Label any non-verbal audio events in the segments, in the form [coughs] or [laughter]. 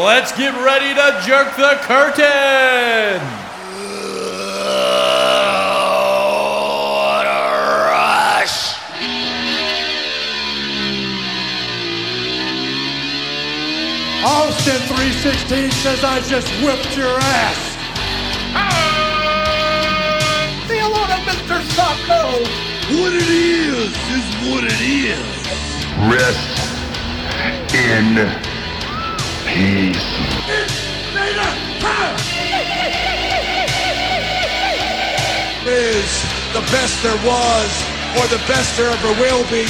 Let's get ready to jerk the curtain. What a rush! Austin 316 says I just whipped your ass. Say hello to Mr. Socko! What it is is what it is. Rest in peace. Is the best there was or the best there ever will be.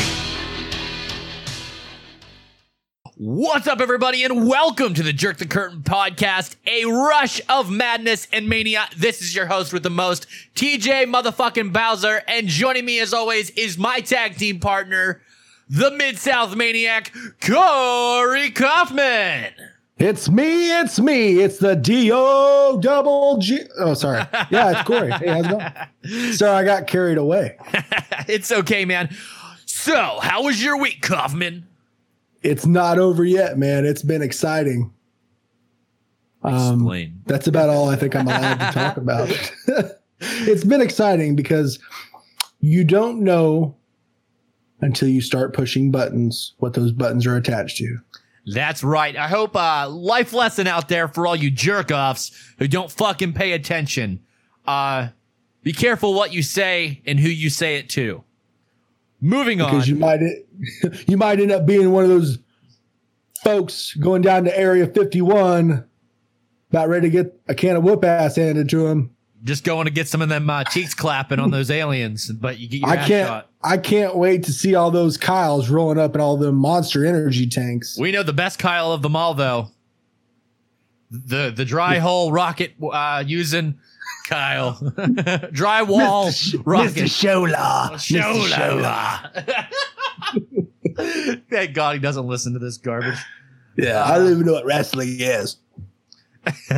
What's up, everybody, and welcome to the Jerk the Curtain podcast, a rush of madness and mania. This is your host with the most, TJ motherfucking Bowser, and joining me as always is my tag team partner, the Mid South Maniac, Corey Kaufman. It's me, it's me. It's the D-O double G. Oh, sorry. Yeah, it's Corey. Hey, how's it going? [laughs] Sorry, I got carried away. [laughs] it's okay, man. So, how was your week, Kaufman? It's not over yet, man. It's been exciting. Um, Explain. that's about all I think I'm allowed to talk [laughs] about. it's been exciting because you don't know until you start pushing buttons what those buttons are attached to. That's right. I hope uh life lesson out there for all you jerk offs who don't fucking pay attention. Uh be careful what you say and who you say it to. Moving on. because you might [laughs] you might end up being one of those folks going down to Area 51, about ready to get a can of whoop ass handed to him. just going to get some of them uh, cheeks clapping on those aliens, but you get your I ass can't shot. I can't wait to see all those Kyles rolling up in all the monster energy tanks. We know the best Kyle of them all though. The the dry hole rocket uh using Kyle. [laughs] dry wall Drywall rocket. Shola. Shola. [laughs] Thank God he doesn't listen to this garbage. Yeah, I don't even know what wrestling is. [laughs]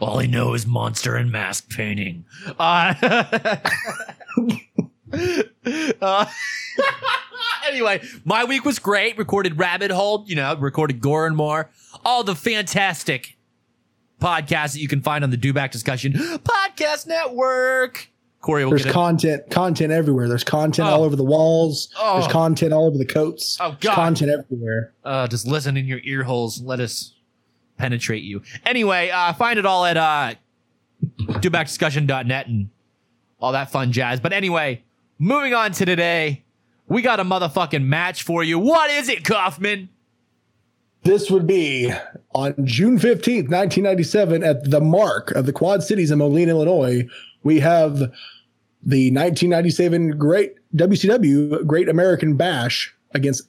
All I know is monster and mask painting. Uh, uh, [laughs] anyway, my week was great. Recorded Rabbit Hole, you know, recorded Gore and More. All the fantastic podcasts that you can find on the Do Back Discussion Podcast Network. Corey will There's content, content everywhere. There's content Oh. all over the walls. Oh. There's content all over the coats. Oh, There's God. content everywhere. uh, just listen in your ear holes. Let us penetrate you. Anyway, uh, find it all at uh, dobackdiscussion.net and all that fun jazz. But anyway, moving on to today, we got a motherfucking match for you. What is it, Kaufman? This would be on June 15th, 1997, at the mark of the Quad Cities in Moline, Illinois. We have the 1997 Great WCW Great American Bash against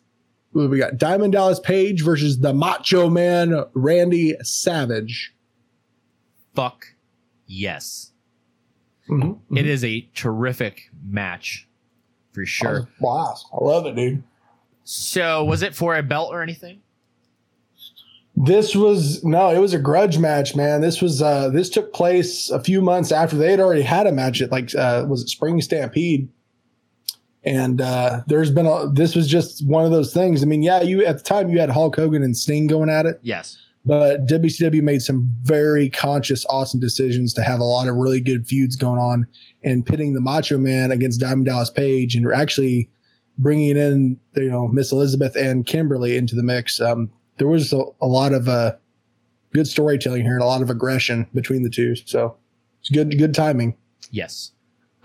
we got Diamond Dallas Page versus the Macho Man Randy Savage. Fuck yes. Mhm. It is a terrific match for sure. Wow, I love it, dude. So, was it for a belt or anything? This was no, it was a grudge match, man. This was uh this took place a few months after they had already had a match at like uh was it Spring Stampede? And uh there's been a this was just one of those things. I mean, yeah, you at the time you had Hulk Hogan and Sting going at it, Yes. But WCW made some very conscious, awesome decisions to have a lot of really good feuds going on and pitting the Macho Man against Diamond Dallas Page and actually bringing in you know Miss Elizabeth and Kimberly into the mix. Um, there was a, a lot of uh, good storytelling here and a lot of aggression between the two. So it's good, good timing. Yes.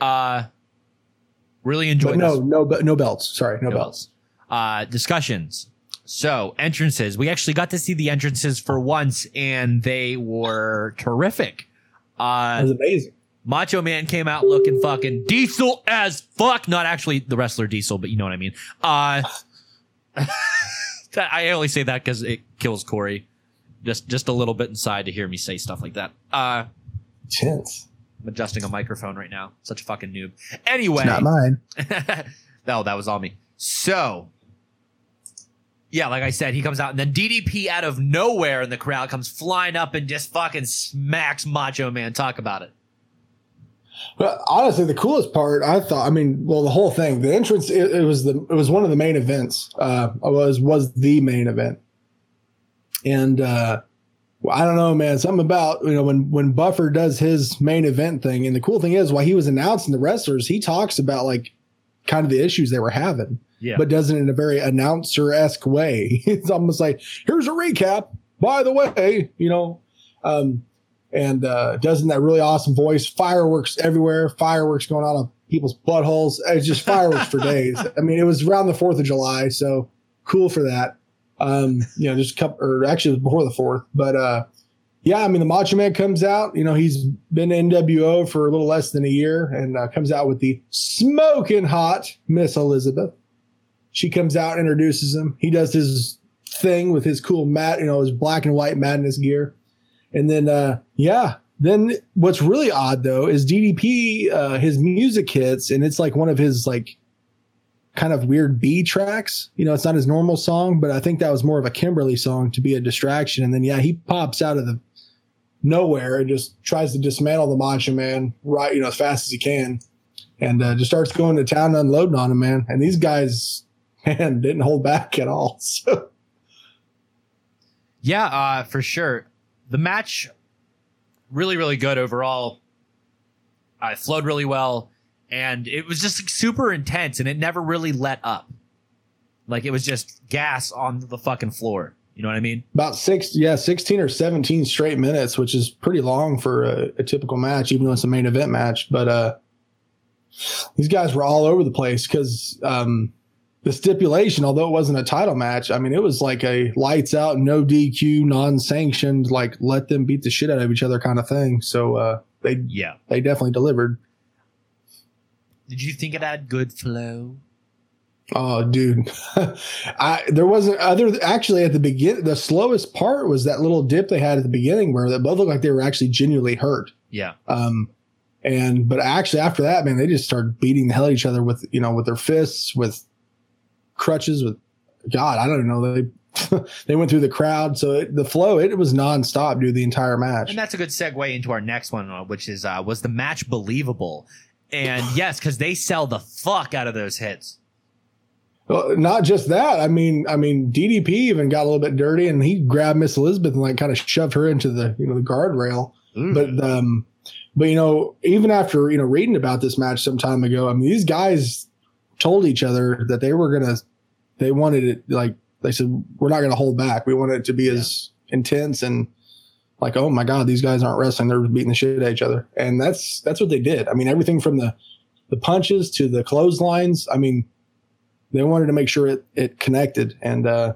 Uh, really But enjoyed no, this. no, no belts. Sorry, no, No belts. uh discussions so entrances. We actually got to see the entrances for once and they were terrific. That uh was amazing. macho man came out looking fucking diesel as fuck. Not actually the wrestler diesel but you know what i mean. Uh [laughs] i only say that because it kills corey. Just just a little bit inside to hear me say stuff like that. Uh Tense. i'm adjusting a microphone right now. Such a fucking noob. Anyway. It's not mine. [laughs] no, that was on me. So, yeah, like I said, he comes out and then DDP out of nowhere in the crowd comes flying up and just fucking smacks Macho Man. Talk about it. But honestly, the coolest part, I thought, I mean, well, the whole thing, the entrance, it, it was the, it was one of the main events. Uh, was was the main event, and uh, Well, I don't know, man. Something about you know when when Buffer does his main event thing, and the cool thing is, while he was announcing the wrestlers, he talks about like kind of the issues they were having, Yeah. but does it in a very announcer esque way. [laughs] it's almost like here's a recap. By the way, you know, um, and uh, does in that really awesome voice. Fireworks everywhere, fireworks going on on people's buttholes. It's just fireworks for [laughs] days. I mean, it was around the Fourth of July, so cool for that. Um, you know, just a couple, or actually it was before the fourth, but uh, yeah, I mean, the Macho Man comes out. You know, he's been in NWO for a little less than a year, and uh, comes out with the smoking hot Miss Elizabeth. She comes out, introduces him. He does his thing with his cool mat, you know, his black and white madness gear, and then uh, yeah. Then what's really odd though is DDP. Uh, his music hits, and it's like one of his like kind of weird B tracks. You know, it's not his normal song, but I think that was more of a Kimberly song to be a distraction. And then yeah, he pops out of the nowhere and just tries to dismantle the Macho Man right, you know, as fast as he can, and uh, just starts going to town unloading on him, man. And these guys, man, didn't hold back at all. [laughs] So Yeah, uh, for sure. The match really, really good overall. Uh, it flowed really well, and it was just like, super intense, and it never really let up. Like it was just gas on the fucking floor. You know what I mean? about six, yeah, sixteen or seventeen straight minutes, which is pretty long for a, a typical match, even though it's a main event match. But uh, these guys were all over the place because um, the stipulation, although it wasn't a title match, I mean, it was like a lights out, no DQ, non sanctioned, like let them beat the shit out of each other kind of thing. So uh, they Yeah. they definitely delivered. Did you think it had good flow? Oh, dude, [laughs] I there wasn't other actually at the begin. The slowest part was that little dip they had at the beginning where they both looked like they were actually genuinely hurt. Yeah. Um, and but actually after that, man, they just started beating the hell out of each other with you know with their fists, with crutches, with God, I don't know. They [laughs] they went through the crowd, so it, the flow it was nonstop, dude, the entire match. And that's a good segue into our next one, uh, which is uh, was the match believable? And [sighs] yes, because they sell the fuck out of those hits. Well, not just that. I mean, I mean, DDP even got a little bit dirty, and he grabbed Miss Elizabeth and like kind of shoved her into the you know the guardrail. But um, but you know, even after you know reading about this match some time ago, I mean, these guys told each other that they were gonna, they wanted it like they said, we're not gonna hold back. We want it to be as intense and like, oh my god, these guys aren't wrestling; they're beating the shit out of each other, and that's that's what they did. I mean, everything from the the punches to the clotheslines. I mean, they wanted to make sure it it connected, and uh,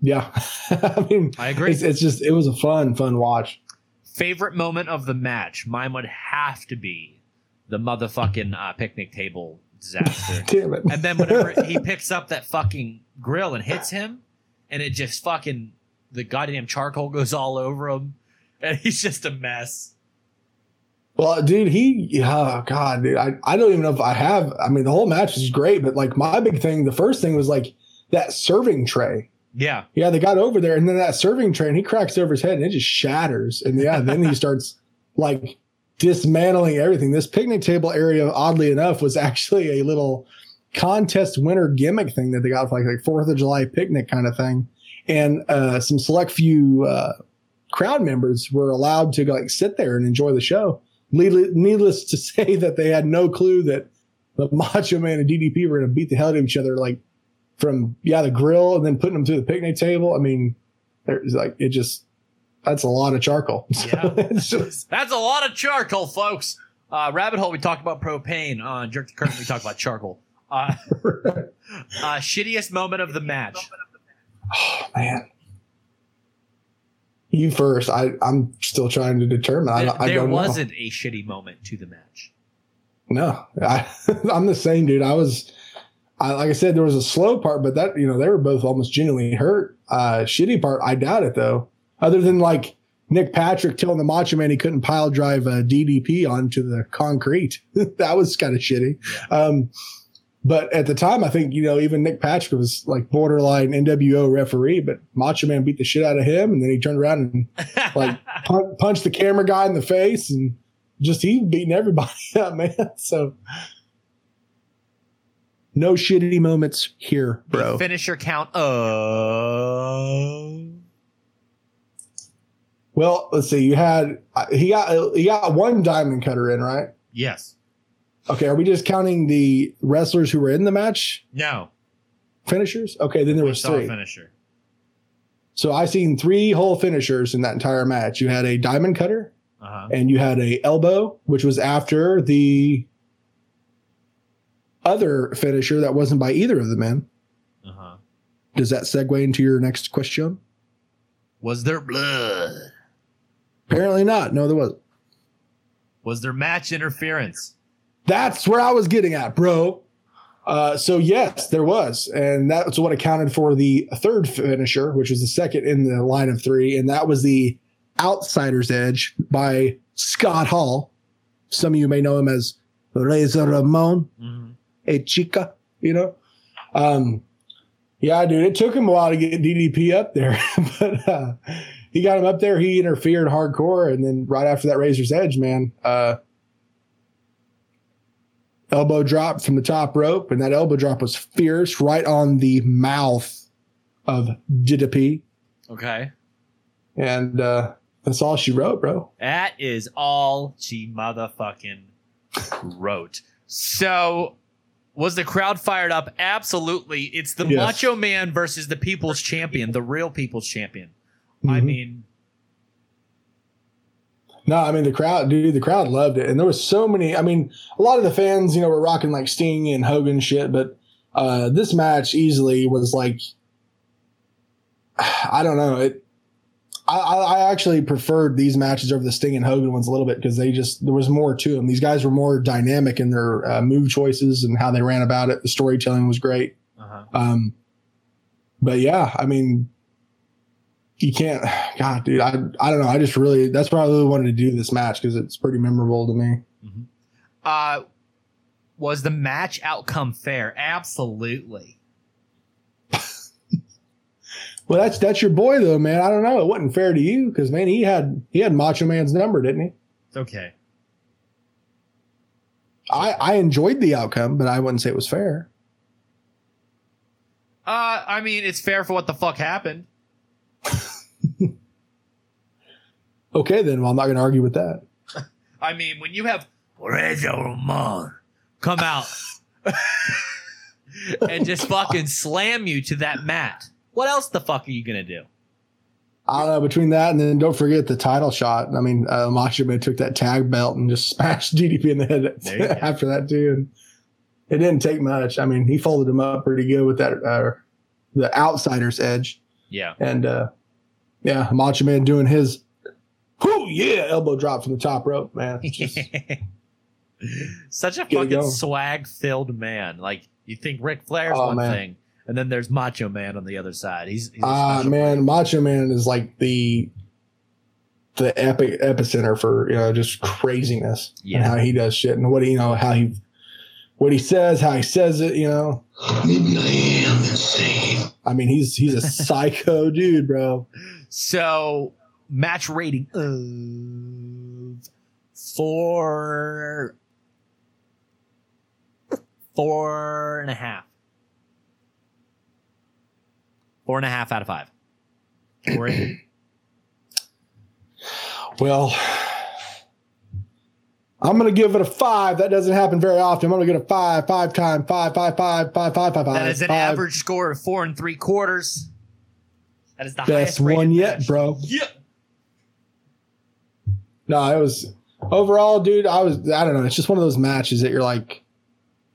yeah, [laughs] I mean, I agree. It's, it's just it was a fun fun watch. Favorite moment of the match? Mine would have to be the motherfucking uh, picnic table disaster. [laughs] Damn it! and then whenever he picks up that fucking grill and hits him, and it just fucking the goddamn charcoal goes all over him, and [laughs] he's just a mess. Well, dude, he, oh God, dude, I, I don't even know if I have. I mean, the whole match is great, but like my big thing, the first thing was like that serving tray. Yeah, Yeah, they got over there, and then that serving tray, and he cracks over his head, and it just shatters. And yeah, then he starts like dismantling everything. This picnic table area, oddly enough, was actually a little contest winner gimmick thing that they got for like like Fourth of July picnic kind of thing, and uh, some select few uh, crowd members were allowed to like sit there and enjoy the show. Needless, to [laughs] say that they had no clue that the [laughs] Macho Man and DDP were going to beat the hell out of each other, like from yeah the grill and then putting them through the picnic table. I mean, there's like it just that's a lot of charcoal. [laughs] Yeah. just- that's a lot of charcoal, folks. Uh, Rabbit hole, we talked about propane. On Jerk the Curtain, we talked about charcoal. Uh, [laughs] uh, shittiest moment of the match. oh man. You first. I I'm still trying to determine. I, There, don't- I there don't know. wasn't a shitty moment to the match. No, I, [laughs] I'm the same dude. I was, I, like I said, there was a slow part, but that, you know, they were both almost genuinely hurt. Uh, shitty part, I doubt it though. Other than like Nick Patrick telling the Macho Man he couldn't pile drive a DDP onto the concrete. [laughs] that was kind of shitty. Um, but at the time, I think, you know, even Nick Patrick was like borderline NWO referee, but Macho Man beat the shit out of him. And then he turned around and [laughs] like pun- punched the camera guy in the face and just he beating everybody [laughs] up, man. So no shitty moments here, bro. Finisher count. Oh. Well, let's see. You had uh, he got he got one diamond cutter in, right? Yes. Okay, are we just counting the wrestlers who were in the match No. finishers? Okay, then there We was three. finisher. So I seen three whole finishers in that entire match. You had a diamond cutter, Uh huh. and you had a elbow, which was after the other finisher that wasn't by either of the men. Uh huh. Does that segue into your next question? Was there blood? Apparently not. No, there wasn't. Was there match interference? That's where I was getting at, bro. Uh, so yes, there was, and that's what accounted for the third finisher, which was the second in the line of three, and that was the Outsider's Edge by Scott Hall. Some of you may know him as Razor Ramon, Mm-hmm. a chica, you know. Um, yeah, dude, it took him a while to get DDP up there, [laughs] but uh, he got him up there. He interfered hardcore, and then right after that Razor's Edge, man, uh, elbow drop from the top rope, and that elbow drop was fierce, right on the mouth of DDP, Okay. and uh, that's all she wrote, bro. That is all she motherfucking wrote. So, was the crowd fired up? Absolutely. It's the Yes. Macho Man versus the People's Champion, the real People's Champion. I Mhm. mean, No, I mean the crowd, dude. The crowd loved it, and there was so many. I mean, a lot of the fans, you know, were rocking like Sting and Hogan shit, but uh, this match easily was like, [sighs] I don't know. It, I, I I actually preferred these matches over the Sting and Hogan ones a little bit because they just there was more to them. These guys were more dynamic in their uh, move choices and how they ran about it. The storytelling was great. uh-huh. Um, but yeah, I mean, you can't. [sighs] God, dude, I I don't know. I just really that's why I really wanted to do this match because it's pretty memorable to me. uh, was the match outcome fair? Absolutely. [laughs] Well, that's that's your boy though, man. I don't know. It wasn't fair to you because man, he had he had Macho Man's number, didn't he? It's okay. I I enjoyed the outcome, but I wouldn't say it was fair. Uh, I mean, it's fair for what the fuck happened. [laughs] Okay, then well, I'm not going to argue with that. [laughs] I mean, when you have Razor Ramon come out [laughs] and just fucking slam you to that mat, what else the fuck are you gonna do? I don't know between that and then don't forget the title shot. I mean, uh, Macho took that tag belt and just smashed DDP in the head There you go. after that too. And it didn't take much. I mean, he folded him up pretty good with that uh, the outsider's edge. Yeah. And uh, yeah, Macho Man doing his, whoo, yeah, elbow drop from the top rope, man. Just- [laughs] Such a fucking swag filled man. Like you think Ric Flair's Oh, one man. thing, and then there's Macho Man on the other side. He's, Ah, special man. Macho Man is like the the epic epicenter for you know just craziness Yeah. and how he does shit and what you know how he what he says, how he says it. You know, Maybe I am insane. I mean, he's he's a [laughs] psycho dude, bro. So match rating of four, four and a half, four and a half out of five. Corey? Well, I'm gonna give it a five. That doesn't happen very often. I'm gonna get a five, five time, five, five, five, five, five, five, that is an five. average score of four and three quarters. That is the Best one yet, match. bro. Yeah. No, it was overall, dude. I was I don't know. It's just one of those matches that you're like,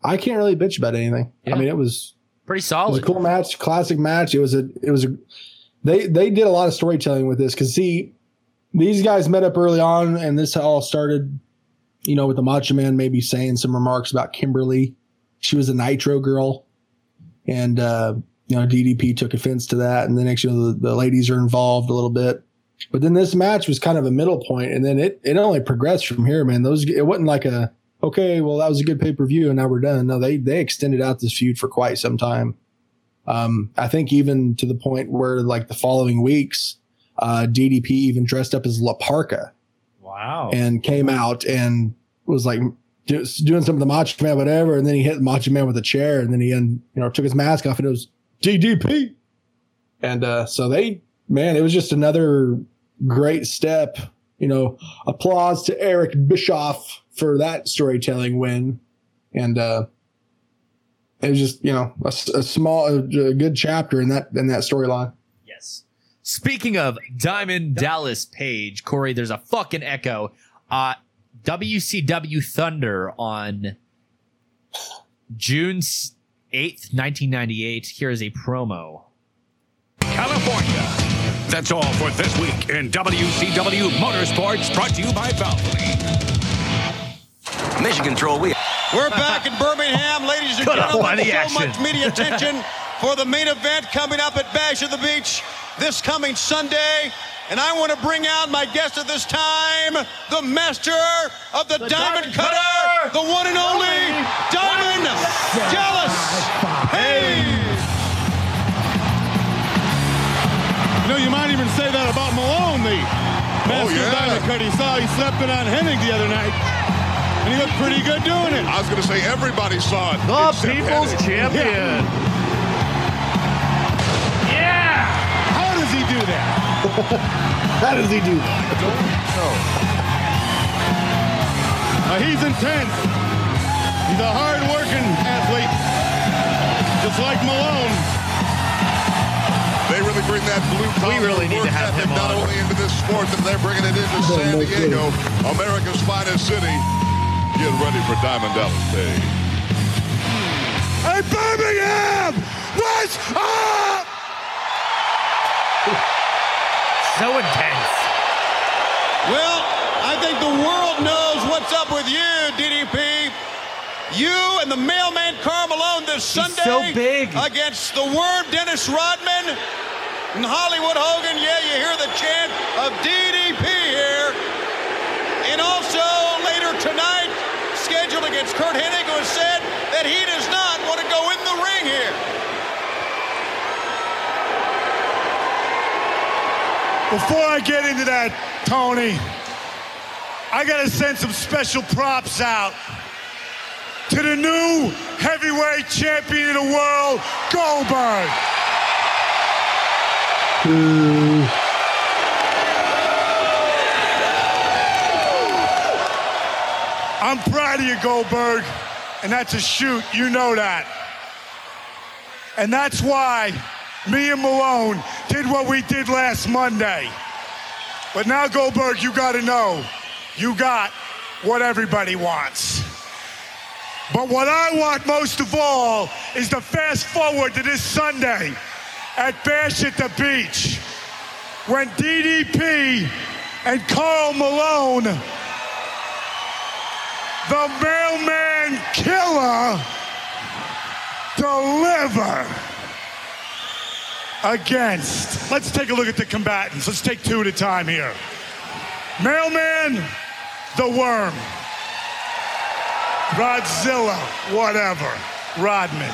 I can't really bitch about anything. Yeah. I mean, it was Pretty solid. it was a cool match, classic match. It was a it was a they they did a lot of storytelling with this because see these guys met up early on and this all started, you know, with the Macho Man maybe saying some remarks about Kimberly. She was a Nitro girl, and uh, you know DDP took offense to that, and then next you know the, the ladies are involved a little bit. But then this match was kind of a middle point, and then it it only progressed from here, man. Those it wasn't like a okay, well that was a good pay per view, and now we're done. No, they they extended out this feud for quite some time. Um, I think even to the point where like the following weeks, uh, DDP even dressed up as La Parka Wow. and came out and was like doing some of the Macho Man whatever, and then he hit Macho Man with a chair, and then he un, you know took his mask off, and it was DDP. And uh, so they man, it was just another great step. You know, applause to Eric Bischoff for that storytelling win, and uh, it was just you know a small, a, a good chapter in that in that storyline. Yes. Speaking of Diamond Dallas Page, Corey, there's a fucking echo. Uh, WCW Thunder on June 8th, 1998. Here is a promo. California. That's all for this week in WCW Motorsports, brought to you by Valvoline. Mission Control, we. We're back in Birmingham, ladies and Cut gentlemen. So action. much media attention for the main event coming up at Bash of the Beach this coming Sunday. And I want to bring out my guest at this time, the master of the, Diamond, Diamond Cutter, Cutter, the one and only Diamond Dallas Page. You know, you might even say that about Malone, the oh, master yeah. diamond cutter. He saw he slept it on Hennig the other night, and he looked pretty good doing it. I was going to say everybody saw it. The People's Hennig. Champion. Yeah! Do that? [laughs] How does he do that? Uh, he's intense. He's a hard-working athlete, just like Malone. They really bring that blue collar We really need to work have ethic him not on. only into this sport, but they're bringing it into San no Diego, America's finest city. Get ready for Diamond Dallas Page. Hey, Birmingham! What's up? So intense. Well, I think the world knows what's up with you, DDP. You and the mailman Karl Malone this Sunday so against the worm Dennis Rodman and Hollywood Hogan. Yeah, you hear the chant of DDP here. And also later tonight, scheduled against Curt Hennig, who has said that he does not want to go in the ring here. Before I get into that, Tony, I gotta send some special props out to the new heavyweight champion of the world, Goldberg. I'm proud of you, Goldberg, and that's a shoot. You know that. And that's why me and Malone did what we did last Monday. But now, Goldberg, you got to know you got what everybody wants. But what I want most of all is to fast forward to this Sunday at Bash at the Beach when DDP and Karl Malone, the mailman killer, deliver against. Let's take a look at the combatants. Let's take two at a time here. Mailman, the worm. Rodzilla, whatever. Rodman.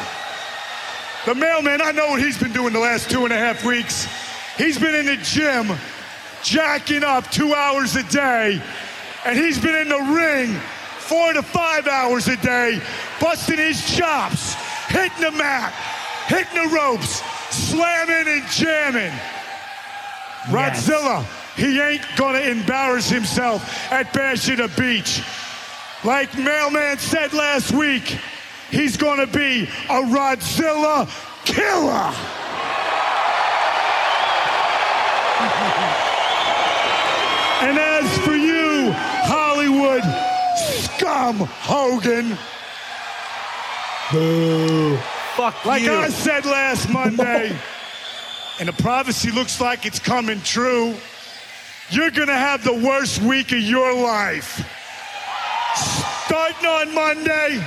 The mailman, I know what he's been doing the last two and a half weeks. He's been in the gym, jacking up two hours a day, and he's been in the ring four to five hours a day, busting his chops, hitting the mat, hitting the ropes, slamming and jamming. Rodzilla, he ain't gonna embarrass himself at Bash at the Beach. Like Mailman said last week, he's gonna be a Rodzilla killer. [laughs] and as for you, Hollywood scum Hogan, Boo. Fuck like you. I said last Monday, [laughs] and the prophecy looks like it's coming true, you're gonna have the worst week of your life. Starting on Monday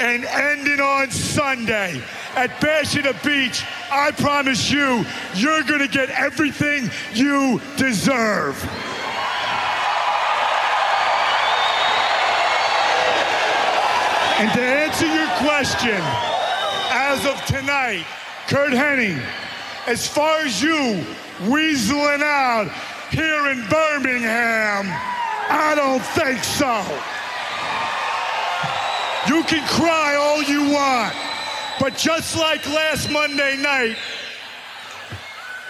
and ending on Sunday. At Bash at the Beach, I promise you, you're gonna get everything you deserve. And to answer your question, as of tonight, Curt Hennig, as far as you weaseling out here in Birmingham, I don't think so. You can cry all you want, but just like last Monday night,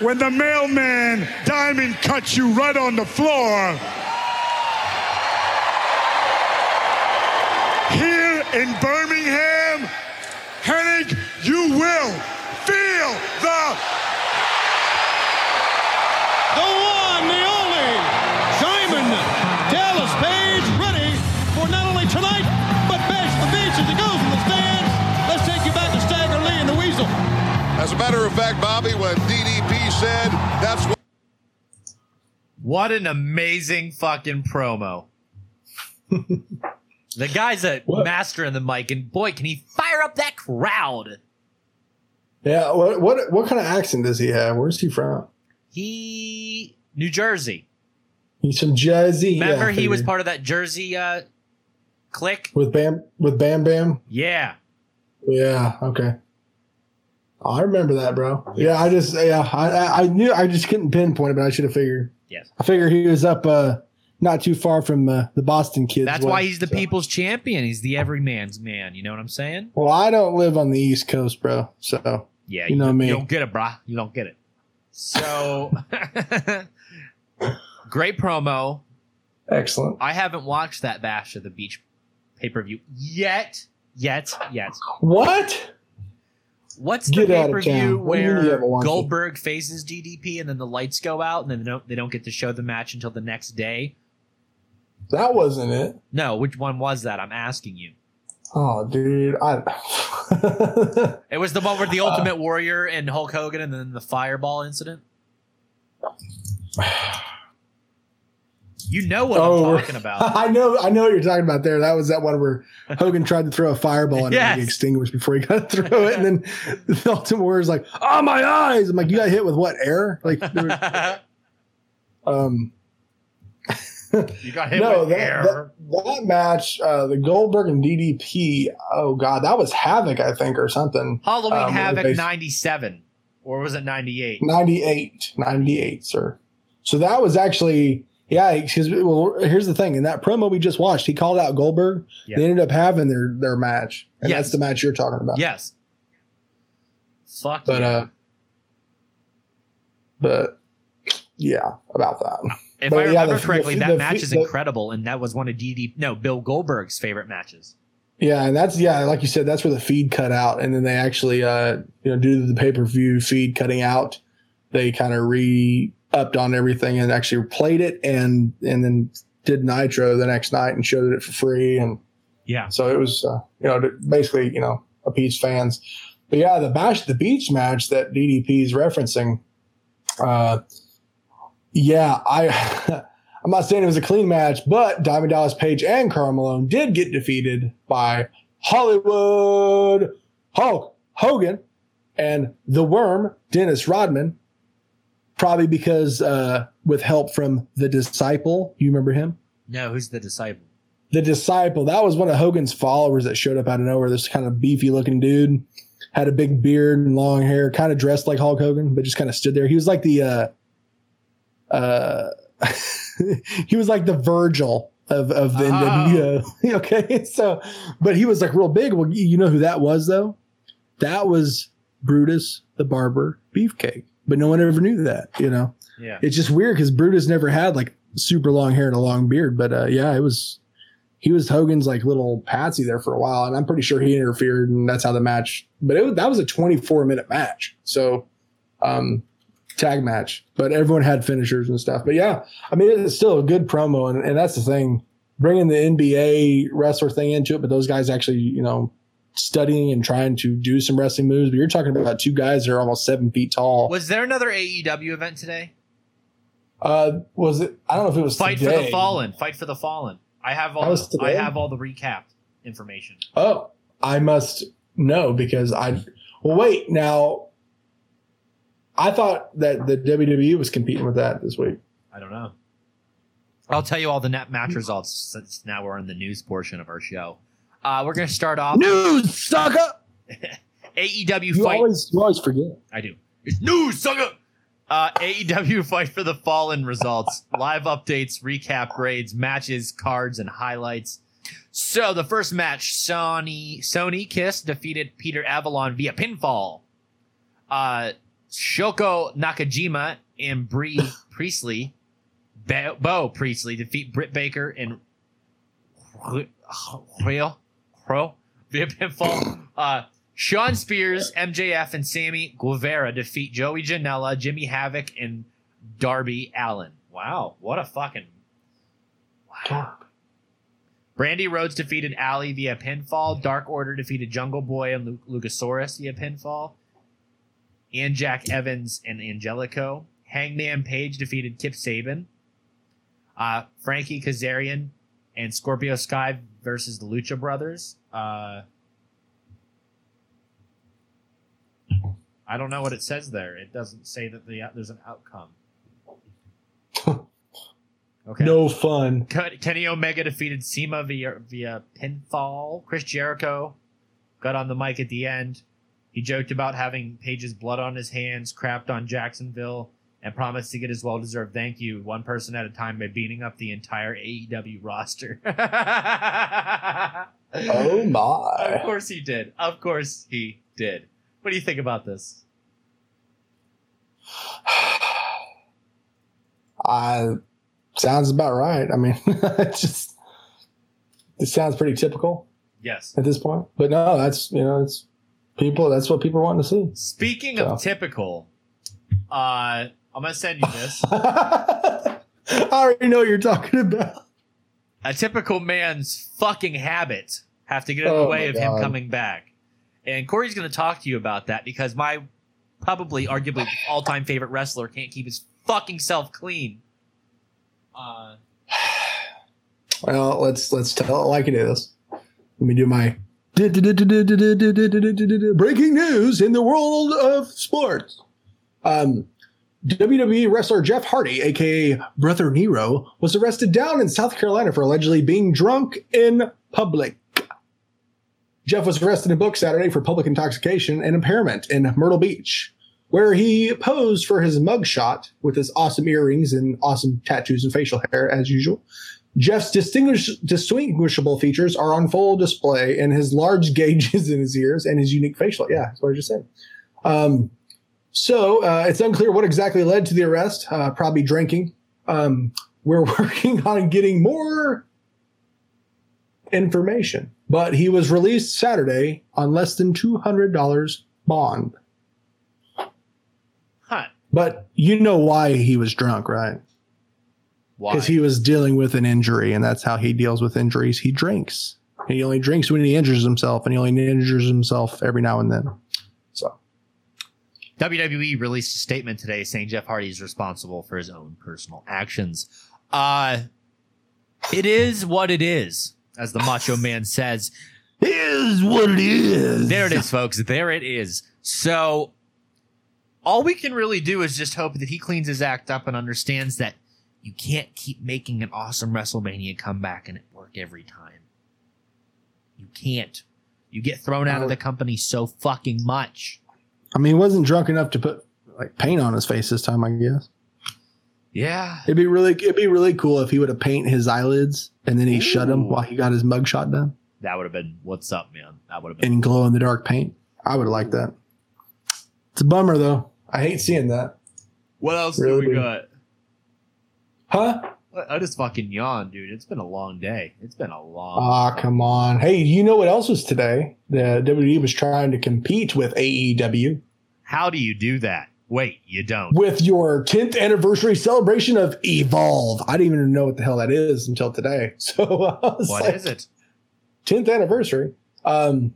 when the mailman Diamond cuts you right on the floor. Here in Birmingham, you will feel the The one, the only, Diamond Dallas Page, ready for not only tonight, but bash the beach as it goes in the stands. Let's take you back to Stagger Lee and the Weasel. As a matter of fact, Bobby, when DDP said that's what What an amazing fucking promo. [laughs] the guy's a master in the mic, and boy, can he fire up that crowd. Yeah. What what what kind of accent does he have? Where's he from? He New Jersey. He's from Jersey. Remember I he was part of that Jersey uh clique? with Bam with Bam Bam. Yeah. Yeah. Okay. I remember that, bro. Yeah. I just yeah I I- I knew I just couldn't pinpoint it, but I should have figured. Yes. I figured he was up uh not too far from uh, the Boston kids. That's way, why he's the so. people's champion. He's the everyman's man. You know what I'm saying? Well, I don't live on the East Coast, bro. So Yeah, You know me. You don't get it, brah. You don't get it. So [laughs] great promo. excellent. I haven't watched that Bash of the Beach pay per view yet. Yet, yet. What? What's Get the out pay of per view town. What do you mean you where haven't it? Goldberg faces DDP and then the lights go out and then they don't, they don't get to show the match until the next day? That wasn't it. No, which one was that? I'm asking you. Oh, dude. I. [laughs] It was the one Uh, with the Ultimate Warrior and Hulk Hogan and then the Fireball incident. [sighs] You know what Oh, I'm talking about. [laughs] I know, I know what you're talking about there. That was that one where Hogan tried to throw a fireball and it Yes. was extinguished before he got [laughs] to throw it, and then the Ultimate Warrior's like, "Oh my eyes!" I'm like, "You got hit with what air?" Like, there was- um, you got hit no, with that, that, that match, uh, the Goldberg and DDP. Oh god, that was Havoc, I think, or something. Halloween um, Havoc 97. Or was it 98? 98, 98, sir. So that was actually, yeah. Because well, here's the thing: in that promo we just watched, he called out Goldberg. Yeah. They ended up having their their match, and Yes. that's the match you're talking about. Yes. Fuck But yeah. uh, but yeah, about that. If but I yeah, remember the- correctly, the- that the- match is incredible, and that was one of DD no Bill Goldberg's favorite matches. Yeah, and that's yeah, like you said, that's where the feed cut out, and then they actually, uh, you know, due to the pay per view feed cutting out, they kind of re upped on everything and actually played it, and and then did Nitro the next night and showed it for free, and Yeah. so it was, uh, you know, basically, you know, appease fans. But yeah, the Bash the Beach match that DDP is referencing, uh, yeah, I. [laughs] I'm not saying it was a clean match, but Diamond Dallas Page and Karl Malone did get defeated by Hollywood Hulk Hogan and the Worm Dennis Rodman. Probably because uh, with help from the Disciple, you remember him? No, who's the disciple? The Disciple. That was one of Hogan's followers that showed up out of nowhere. This kind of beefy looking dude had a big beard and long hair, kind of dressed like Hulk Hogan, but just kind of stood there. He was like the uh, uh, [laughs] he was like the Virgil of of the Oh. NWO. [laughs] okay, so but he was like real big. Well, you know who that was though? That was Brutus the Barber Beefcake. But no one ever knew that. You know, Yeah. it's just weird because Brutus never had like super long hair and a long beard. But uh, yeah, it was he was Hogan's like little patsy there for a while, and I'm pretty sure he interfered, and that's how the match. But it was, that was a 24 minute match, so um, tag match. But everyone had finishers and stuff. But yeah, I mean it's still a good promo, and, and that's the thing, bringing the NBA wrestler thing into it. But those guys actually, you know, studying and trying to do some wrestling moves. But you're talking about two guys that are almost seven feet tall. Was there another AEW event today? Uh, was it? I don't know if it was Fight for the Fallen. Fight for the Fallen. I have all. The, I have all the recap information. Oh, I must know because I. Well, wait. Now, I thought that the WWE was competing with that this week. I don't know. I'll tell you all the net match results since now we're in the news portion of our show. Uh, we're going to start off News sucker. [laughs] AEW You fight. always, you always forget. I do. It's news, sucker. Uh, AEW [laughs] Fight for the Fallen results, live updates, recap grades, matches, cards, and highlights. So the first match, Sony Sonny Kiss defeated Peter Avalon via pinfall. Uh, Shoko Nakajima and Bree [laughs] Priestley, Bo, Bo Priestley defeat Britt Baker and Real Pro via pinfall. Uh, Shawn Spears, MJF, and Sammy Guevara defeat Joey Janela, Jimmy Havoc, and Darby Allin. Wow, what a fucking wow. Brandi Rhodes defeated Allie via pinfall. Dark Order defeated Jungle Boy and Lu- Luchasaurus via pinfall. And Jack Evans and Angelico. Hangman Page defeated Kip Sabian. Uh, Frankie Kazarian and Scorpio Sky versus the Lucha Brothers. Uh, I don't know what it says there. It doesn't say that the, there's an outcome. [laughs] Okay. No fun. Kenny Omega defeated CIMA via via pinfall. Chris Jericho got on the mic at the end. He joked about having Page's blood on his hands, crapped on Jacksonville, and promised to get his well deserved thank you one person at a time by beating up the entire AEW roster. [laughs] Oh my. Of course he did. Of course he did. What do you think about this? [sighs] I sounds about right. I mean, [laughs] it just it sounds pretty typical Yes. at this point. But no, that's you know, it's people. That's what people want to see. Speaking So. of typical, uh, I'm gonna send you this. [laughs] I already know what you're talking about. a typical man's fucking habits have to get in the Oh way my of him coming back. And Corey's going to talk to you about that because my probably arguably all time favorite wrestler can't keep his fucking self clean. Uh, [sighs] Well, let's let's tell it like it is. Let me do my breaking news in the world of sports. Um, WWE wrestler Jeff Hardy, aka Brother Nero, was arrested down in South Carolina for allegedly being drunk in public. Jeff was arrested in booked Saturday for public intoxication and impairment in Myrtle Beach, where he posed for his mugshot with his awesome earrings and awesome tattoos and facial hair, as usual. Jeff's distinguish- distinguishable features are on full display in his large [laughs] gauges in his ears and his unique facial. Yeah, that's what I was just said. Um, so uh, it's unclear what exactly led to the arrest. Uh, probably drinking. Um, we're [laughs] working on getting more information, but he was released Saturday on less than two hundred dollars bond. huh. But you know why he was drunk, right? Why? because he was dealing with an injury, and that's how he deals with injuries. He drinks. He only drinks when he injures himself, and he only injures himself every now and then. So WWE released a statement today saying Jeff Hardy is responsible for his own personal actions. Uh, it is what it is, as the Macho Man says. is what it is. There it is, folks. There it is. So, all we can really do is just hope that he cleans his act up and understands that you can't keep making an awesome WrestleMania comeback and it work every time. You can't. You get thrown out of the company so fucking much. I mean, he wasn't drunk enough to put like paint on his face this time. I guess Yeah. it'd be really it'd be really cool if he would have paint his eyelids and then he shut them while he got his mugshot done That would have been what's up, man. That would have been. in glow in the dark paint. I would have liked that. It's a bummer though. I hate seeing that. What else Really? do we got? Huh? I- just fucking yawned, dude. It's been a long day. It's been a long. Ah, come on. Hey, you know what else was today? The WWE was trying to compete with AEW How do you do that? Wait, you don't. with your 10th anniversary celebration of Evolve. I didn't even know what the hell that is until today. [laughs] So I was What like, is it? 10th anniversary. Um,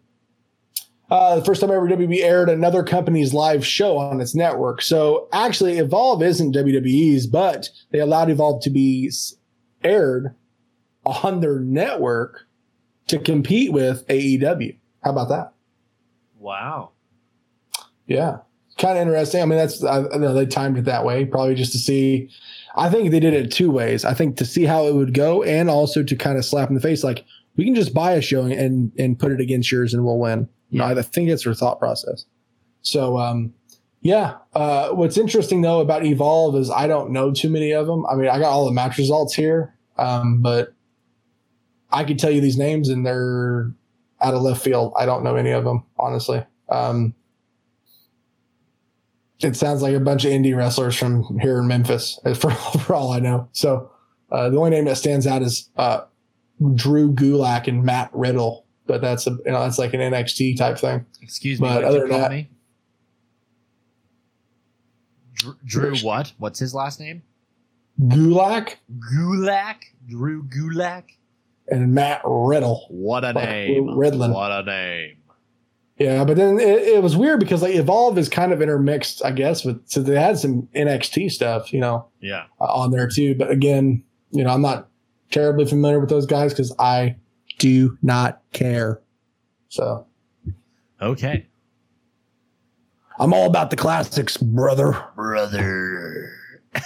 uh, the first time ever WWE aired another company's live show on its network. So actually, Evolve isn't WWE's, but they allowed Evolve to be aired on their network to compete with AEW. How about that? Wow. Yeah. Kind of interesting. I mean, that's, I, I know they timed it that way, probably just to see. I think they did it two ways. I think to see how it would go and also to kind of slap in the face, like, we can just buy a show and, and put it against yours and we'll win. Know, I think it's their thought process. So, um, yeah. Uh, what's interesting though about Evolve is I don't know too many of them. I mean, I got all the match results here, um, but I could tell you these names and they're out of left field. I don't know any of them, honestly. Um, it sounds like a bunch of indie wrestlers from here in Memphis, [laughs] for, for all I know. So uh, the only name that stands out is uh, Drew Gulak and Matt Riddle, but that's a you know that's like an NXT type thing. Excuse me. But what other than that- me? Drew, Drew what? What's his last name? Gulak Gulak. Drew Gulak. and Matt Riddle. What a Like name. Riddlin. What a name. Yeah, but then it, it was weird because like Evolve is kind of intermixed, I guess. With so they had some NXT stuff, you know, Yeah. uh, on there too. But again, you know, I'm not terribly familiar with those guys because I do not care. So Okay. I'm all about the classics, brother. Brother. [laughs]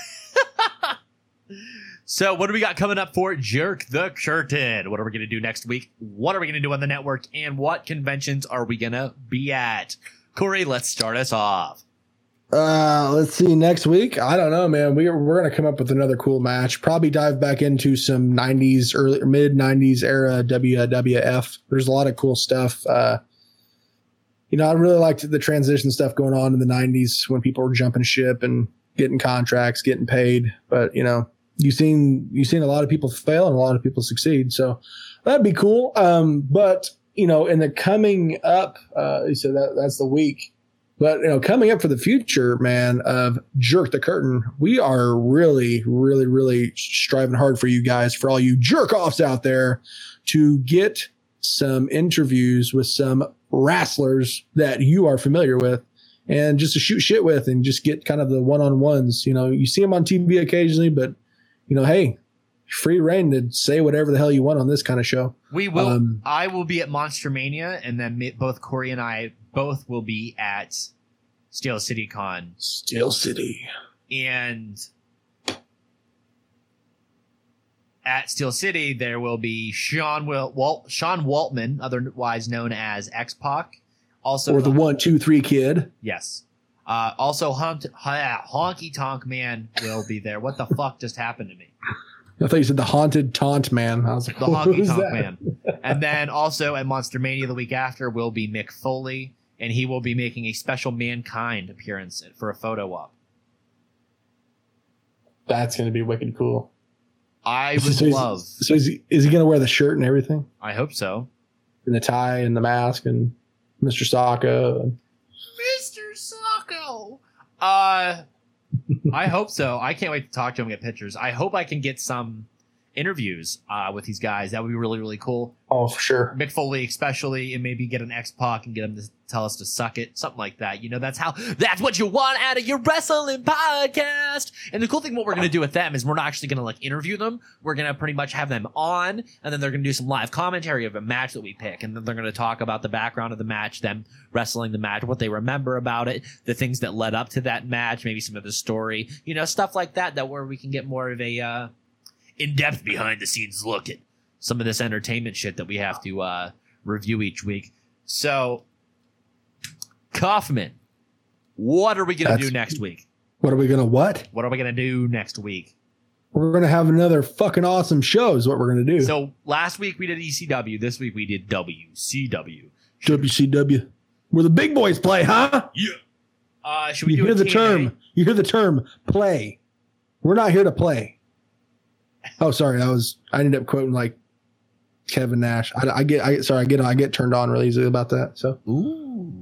so, what do we got coming up for Jerk the Curtain? What are we going to do next week? What are we going to do on the network? And what conventions are we going to be at? Corey, let's start us off. Uh, let's see. Next week, I don't know, man. We we're gonna come up with another cool match. Probably dive back into some '90s, early mid '90s era WWF. There's a lot of cool stuff. Uh, you know, I really liked the transition stuff going on in the '90s when people were jumping ship and getting contracts, getting paid. But you know, you've seen you've seen a lot of people fail and a lot of people succeed. So that'd be cool. Um, but you know, in the coming up, uh, so that that's the week. But you know, coming up for the future, man, of jerk the curtain, we are really, really, really striving hard for you guys, for all you jerk offs out there, to get some interviews with some wrestlers that you are familiar with, and just to shoot shit with, and just get kind of the one on ones. You know, you see them on TV occasionally, but you know, hey, free reign to say whatever the hell you want on this kind of show. We will. Um, I will be at Monster Mania, and then both Corey and I both will be at Steel City Con. Steel City. And at Steel City, there will be Sean Wil- Walt Sean Waltman, otherwise known as X Pac. Also, or the one, two, three kid. yes. Uh, also, Hunt, Honky Tonk Man will be there. What the fuck just happened to me? I thought you said the haunted taunt man. I was like, the honky tonk that? man. And then also at Monster Mania the week after will be Mick Foley, and he will be making a special mankind appearance for a photo op. That's going to be wicked cool. I would So love. So is he, is he going to wear the shirt and everything, I hope so. and the tie and the mask and Mr. Socko? Mr. Socko. Uh, I hope so. I can't wait to talk to him and get pictures. I hope I can get some interviews uh, with these guys. That would be really, really cool. oh, for sure. Mick Foley, especially, and maybe get an X Pac and get him to tell us to suck it, something like that. You know, that's how that's what you want out of your wrestling podcast. And the cool thing, what we're gonna do with them is we're not actually gonna like interview them. We're gonna pretty much have them on, and then they're gonna do some live commentary of a match that we pick, and then they're gonna talk about the background of the match, them wrestling the match, what they remember about it, the things that led up to that match, maybe some of the story, you know, stuff like that. That where we can get more of a uh, in-depth behind the scenes look at some of this entertainment shit that we have to uh, review each week. So, Kaufman, what are we going to do next week? What are we going to what? What are we going to do next week? We're going to have another fucking awesome show. Is what we're going to do. So, last week we did ECW. This week we did WCW. WCW, where the big boys play, huh? Uh, should we You do hear the term? You hear the term play. We're not here to play. Oh, sorry. I was. I ended up quoting like Kevin Nash. I, I get. I sorry. I get. I get turned on really easily about that. So Ooh.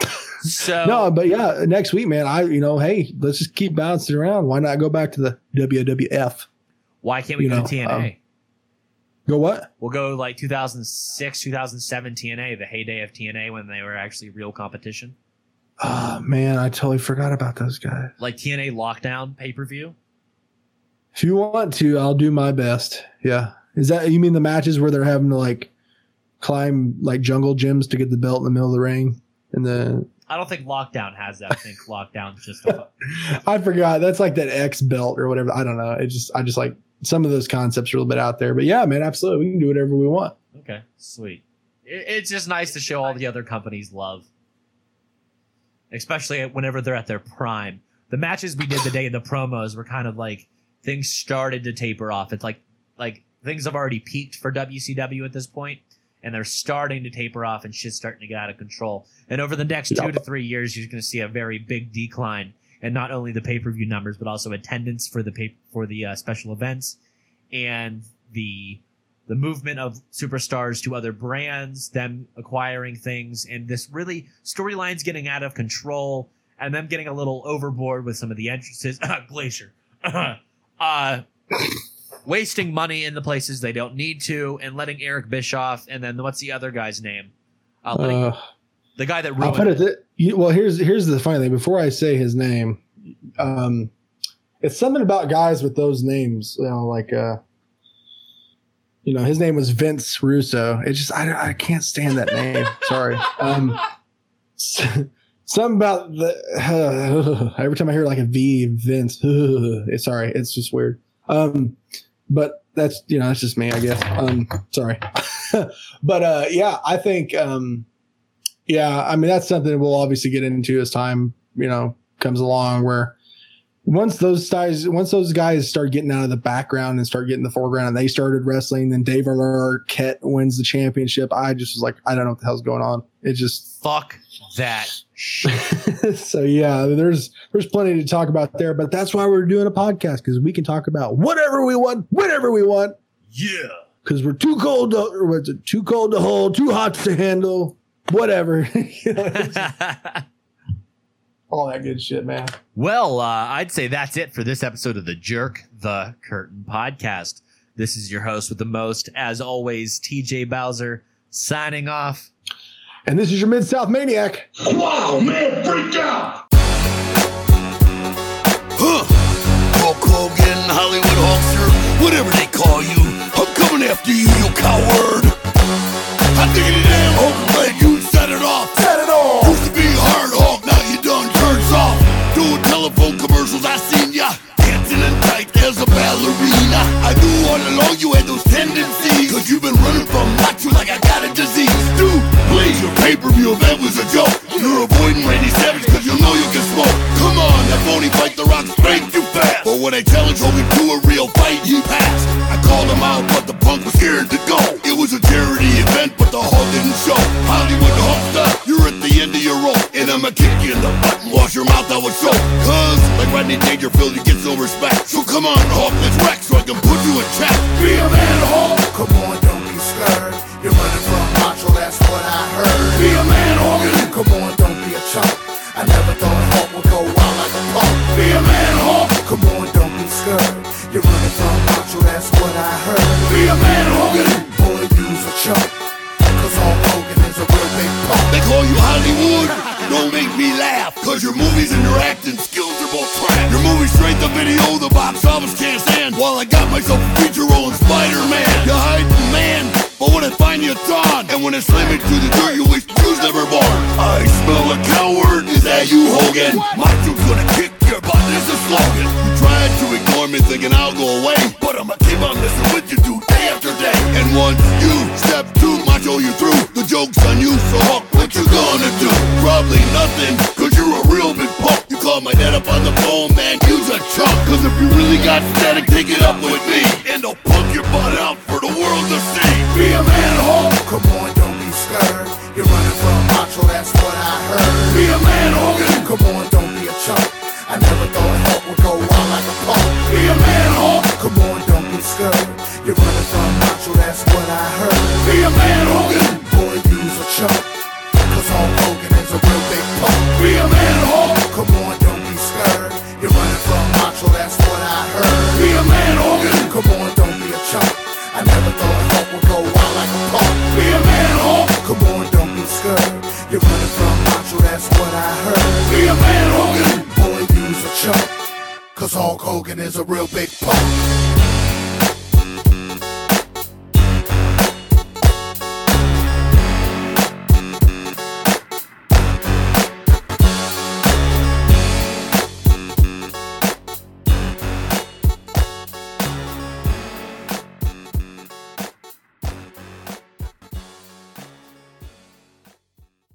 [laughs] So, no, but yeah, next week, man. I you know, hey, let's just keep bouncing around. Why not go back to the WWF? why can't we you go know, to TNA? um, Go what? we'll go like 2006, 2007 TNA, the heyday of TNA when they were actually real competition. Oh man, I totally forgot about those guys. Like TNA Lockdown pay per view. If you want to, I'll do my best. Yeah. Is that you mean the matches where they're having to like climb like jungle gyms to get the belt in the middle of the ring? And the I don't think Lockdown has that. I think [laughs] Lockdown's just a, I forgot. That's like that X belt or whatever. I don't know. It just I just like some of those concepts are a little bit out there. But yeah, man, absolutely. We can do whatever we want. Okay, sweet. It, it's just nice to show all the other companies love, especially whenever they're at their prime. The matches we did the day of the promos were kind of like things started to taper off. It's like like things have already peaked for WCW at this point, and they're starting to taper off, and shit's starting to get out of control. And over the next two to three years, you're going to see a very big decline in not only the pay per view numbers, but also attendance for the pay- for the uh, special events and the the movement of superstars to other brands, them acquiring things, and this really storylines getting out of control, and them getting a little overboard with some of the entrances. [coughs] Glacier, [coughs] [laughs] uh, wasting money in the places they don't need to, and letting Eric Bischoff, and then what's the other guy's name? Uh, letting- Uh, the guy that I'll put it. Th- you, well, here's here's the funny thing. Before I say his name, um, it's something about guys with those names. You know, like uh, you know, his name was Vince Russo. It just I I can't stand that name. Sorry. Um, [laughs] something about the [sighs] every time I hear like a V Vince. [sighs] it's sorry. It's just weird. Um, but that's you know that's just me, I guess. Um, sorry. [laughs] but uh, yeah, I think um, yeah, I mean that's something we'll obviously get into as time you know comes along. Where once those guys, once those guys start getting out of the background and start getting the foreground, and they started wrestling, then Dave Arquette wins the championship. I just was like, I don't know what the hell's going on. It just fuck that shit. [laughs] so yeah, there's there's plenty to talk about there, but that's why we're doing a podcast because we can talk about whatever we want, whatever we want. Yeah. Because we're too cold to, or what's it, too cold to hold, too hot to handle, whatever. [laughs] You know, it's just [laughs] all that good shit, man. Well, uh, I'd say that's it for this episode of the Jerk the Curtain podcast. This is your host with the most, as always, TJ Bowser, signing off. And this is your Mid South Maniac. Wow, man, freak out! Huh. Hulk Hogan, Hollywood Hulkster, whatever they call you. I'm coming after you, you coward. I think it damn Hogan played you ballerina. I knew all along you had those tendencies. Cause you've been running from macho like I got a disease. Dude, please, your pay-per-view event was a joke. You're avoiding Randy Savage cause you know you can smoke. Come on, that phony fight the rock straight too fast. But when I challenged Hogan to do a real fight, he passed. I called him out, but the punk was scared to go. It was a charity event, but the Hulk didn't show. Hollywood Hulkster, you're at the end of your rope. And I'ma kick you in the butt and wash your mouth out with soap. Cause, like Rodney Dangerfield, you get no respect. So come on, Hulk, let's wreck so I can put you in check. Be a man, Hulk! Come on, don't be scared. You're running from macho, that's what I heard. Be a man, Hogan! Come on, don't be a chump. I never thought Hulk would go wild like a punk. Be a man, Hulk! Come on, don't be scared. You're running from macho, that's what I heard. Be a man, Hogan! Boy, you's a chump. They call you Hollywood? Don't make me laugh. Cause your movies and your acting skills are both trash. Your movie straight to video, the box office can't stand. While I got myself a feature role in Spider-Man. You hide hiding, man. But when I find you, it's on. And when I slam it to the dirt, you wish you was never born. I smell a coward. Is that you, Hogan? My Macho's gonna kick your butt. There's a slogan. You tried to ignore me thinking I'll go away. But I'ma keep on messing with you, dude, day after day. And once you step too macho, oh, you through. The joke's on you, so Hulk, what you gonna do? Probably nothing, cause you're a real big punk. You call my dad up on the phone, man, you's a chump. Cause if you really got static, take it up with me. And I'll pump your butt out for the world to see. Be a man, Hulk! Come on, don't be scared. You're running from a macho, that's what I heard. Be a man, Hogan! Come on, don't be a chump. I never thought Hulk would go wild like a punk. Be a man, Hulk! Come on, don't be scared. You're running from a macho, that's what I heard. Be a man, Hogan! A man, Hogan! Boy, you's a chump. Cause Hulk Hogan is a real big punk.